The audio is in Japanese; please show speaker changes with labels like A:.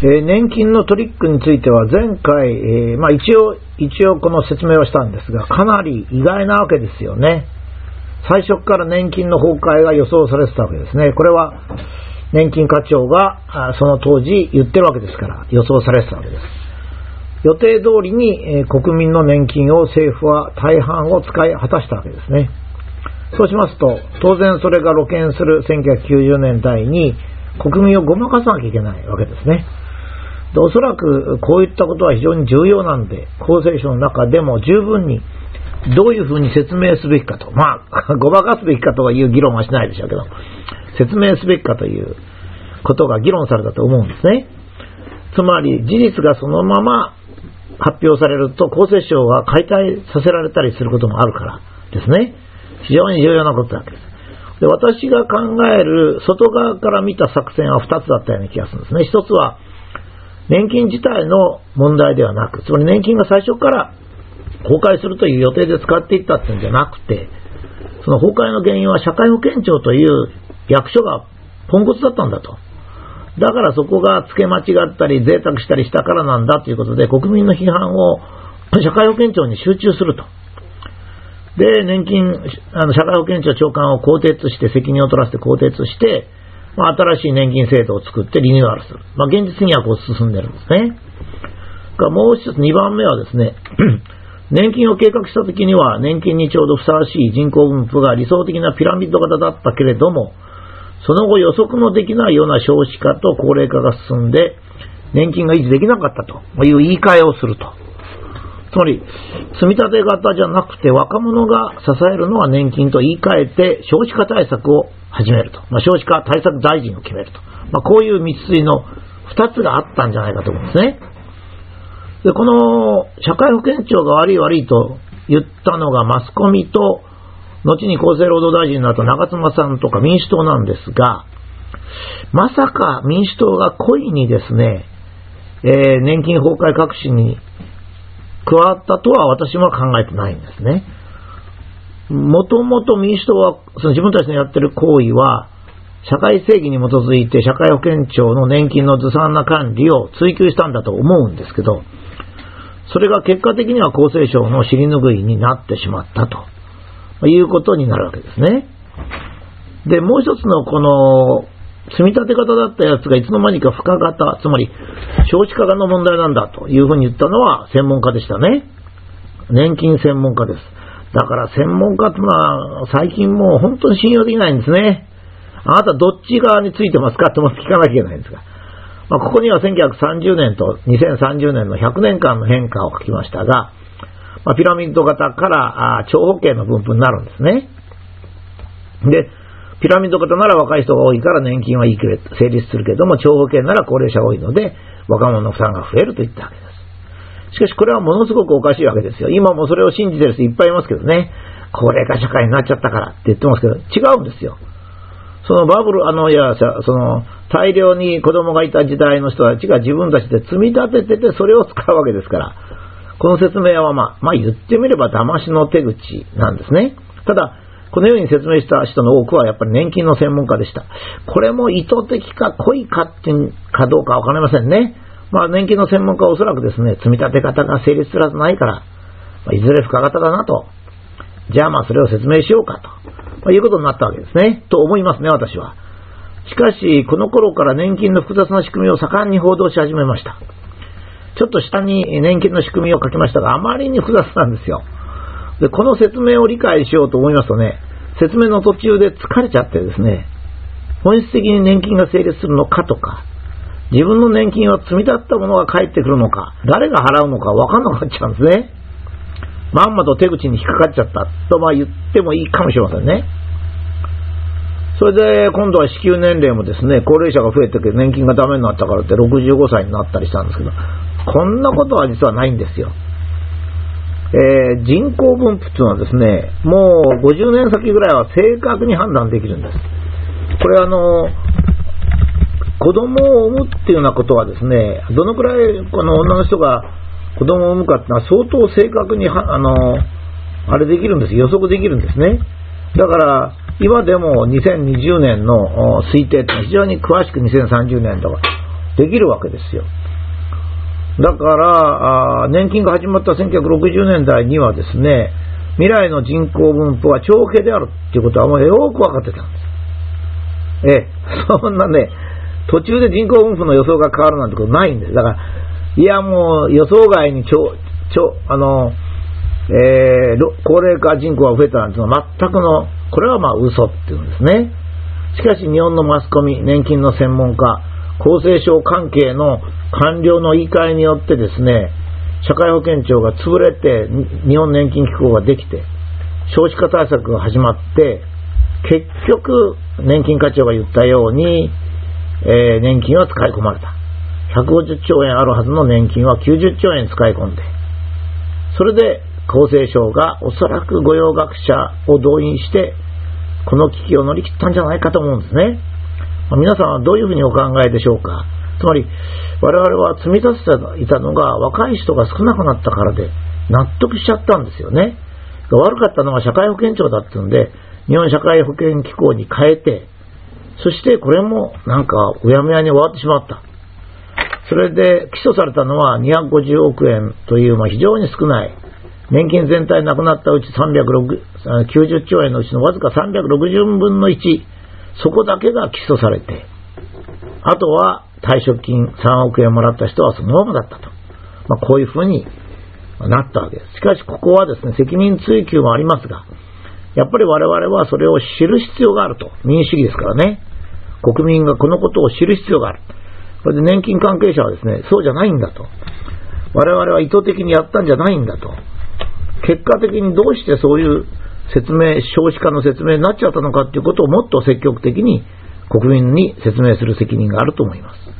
A: えー、年金のトリックについては前回、えー、まあ、一応、一応この説明をしたんですが、かなり意外なわけですよね。最初から年金の崩壊が予想されてたわけですね。これは年金課長がその当時言ってるわけですから、予想されてたわけです。予定通りに、えー、国民の年金を政府は大半を使い果たしたわけですね。そうしますと、当然それが露見する1990年代に国民をごまかさなきゃいけないわけですね。でおそらくこういったことは非常に重要なんで、厚生省の中でも十分にどういうふうに説明すべきかと。まあ、ごまかすべきかという議論はしないでしょうけど、説明すべきかということが議論されたと思うんですね。つまり、事実がそのまま発表されると、厚生省は解体させられたりすることもあるからですね。非常に重要なことだわけです。で私が考える外側から見た作戦は2つだったような気がするんですね。1つは、年金自体の問題ではなく、つまり年金が最初から崩壊するという予定で使っていったっていうんじゃなくて、その崩壊の原因は社会保険庁という役所がポンコツだったんだと。だからそこが付け間違ったり贅沢したりしたからなんだということで国民の批判を社会保険庁に集中すると。で、年金、あの社会保険庁長官を更迭して、責任を取らせて更迭して、まあ、新しい年金制度を作ってリニューアルする。まあ、現実にはこう進んでるんですね。もう一つ、2番目はですね、年金を計画した時には年金にちょうどふさわしい人口分布が理想的なピラミッド型だったけれども、その後予測のできないような少子化と高齢化が進んで、年金が維持できなかったという言い換えをすると。つまり、積み立て型じゃなくて若者が支えるのは年金と言い換えて少子化対策を始めると。まあ、少子化対策大臣を決めると。まあ、こういう道筋の2つがあったんじゃないかと思うんですね。で、この社会保険庁が悪い悪いと言ったのがマスコミと、後に厚生労働大臣になった長妻さんとか民主党なんですが、まさか民主党が故意にですね、えー、年金崩壊隠しに加わったとは私は考えてないんですね。もともと民主党はその自分たちのやってる行為は、社会正義に基づいて社会保険庁の年金のずさんな管理を追求したんだと思うんですけど、それが結果的には厚生省の尻拭いになってしまったということになるわけですね。で、もう一つのこの積み立て方だったやつがいつの間にか付加型、つまり少子化の問題なんだというふうに言ったのは専門家でしたね。年金専門家です。だから専門家ってのは最近もう本当に信用できないんですね。あなたどっち側についてますか？っても聞かなきゃいけないんですが。まあ、ここには1930年と2030年の100年間の変化を書きましたが、まあ、ピラミッド型から長方形の分布になるんですね。で、ピラミッド型なら若い人が多いから年金はいいけれ成立するけども、長方形なら高齢者が多いので、若者の負担が増えるといったわけです。しかしこれはものすごくおかしいわけですよ。今もそれを信じてる人いっぱいいますけどね。高齢化社会になっちゃったからって言ってますけど、違うんですよ。そのバブル、あの、いや、その、大量に子供がいた時代の人たちが自分たちで積み立ててて、それを使うわけですから、この説明はまあ、まあ言ってみれば騙しの手口なんですね。ただ、このように説明した人の多くはやっぱり年金の専門家でした。これも意図的か故意かってかどうかわかりませんね。まあ年金の専門家はおそらくですね、積み立て方が成立するはずないから、ま、いずれ深型だなと。じゃあまあそれを説明しようかと、ま、いうことになったわけですね。と思いますね、私は。しかし、この頃から年金の複雑な仕組みを盛んに報道し始めました。ちょっと下に年金の仕組みを書きましたが、あまりに複雑なんですよ。で、この説明を理解しようと思いますとね、説明の途中で疲れちゃってですね、本質的に年金が成立するのかとか、自分の年金は積み立ったものが返ってくるのか、誰が払うのか分かんなくなっちゃうんですね。まんまと手口に引っかかっちゃったとまあ言ってもいいかもしれませんね。それで今度は支給年齢もですね、高齢者が増えてて年金がダメになったからって65歳になったりしたんですけど、こんなことは実はないんですよ。えー、人口分布というのはですね、もう50年先ぐらいは正確に判断できるんです。これあの、子供を産むっていうようなことはですね、どのくらいこの女の人が子供を産むかっていうのは相当正確にあの、あれできるんです。予測できるんですね。だから、今でも2020年の推定って非常に詳しく2030年とかできるわけですよ。だから、年金が始まった1960年代にはですね、未来の人口分布は長期であるっていうことはもうよく分かってたんです。ええ、そんなね、途中で人口分布の予想が変わるなんてことないんです。だから、いやもう予想外にちょ、ちょ、あの、えー、高齢化人口が増えたなんていうのは全くの、これはまあ嘘っていうんですね。しかし日本のマスコミ、年金の専門家、厚生省関係の官僚の言い換えによってですね、社会保険庁が潰れて日本年金機構ができて、少子化対策が始まって、結局、年金課長が言ったように、えー、年金は使い込まれた。150兆円あるはずの年金は90兆円使い込んで、それで厚生省がおそらく御用学者を動員して、この危機を乗り切ったんじゃないかと思うんですね。皆さんはどういうふうにお考えでしょうか？つまり、我々は積み立てていたのが若い人が少なくなったからで納得しちゃったんですよね。悪かったのは社会保険庁だっていうんで、日本社会保険機構に変えて、そしてこれもなんかうやむやに終わってしまった。それで起訴されたのは250億円という、まあ、非常に少ない。年金全体なくなったうち390兆円のうちのわずか360分の1、そこだけが起訴されて、あとは退職金3億円もらった人はそのままだったと。まあ、こういうふうになったわけです。しかしここはですね、責任追及もありますが、やっぱり我々はそれを知る必要があると。民主主義ですからね。国民がこのことを知る必要がある。それで年金関係者はですね、そうじゃないんだと。我々は意図的にやったんじゃないんだと。結果的にどうしてそういう説明、少子化の説明になっちゃったのかということをもっと積極的に国民に説明する責任があると思います。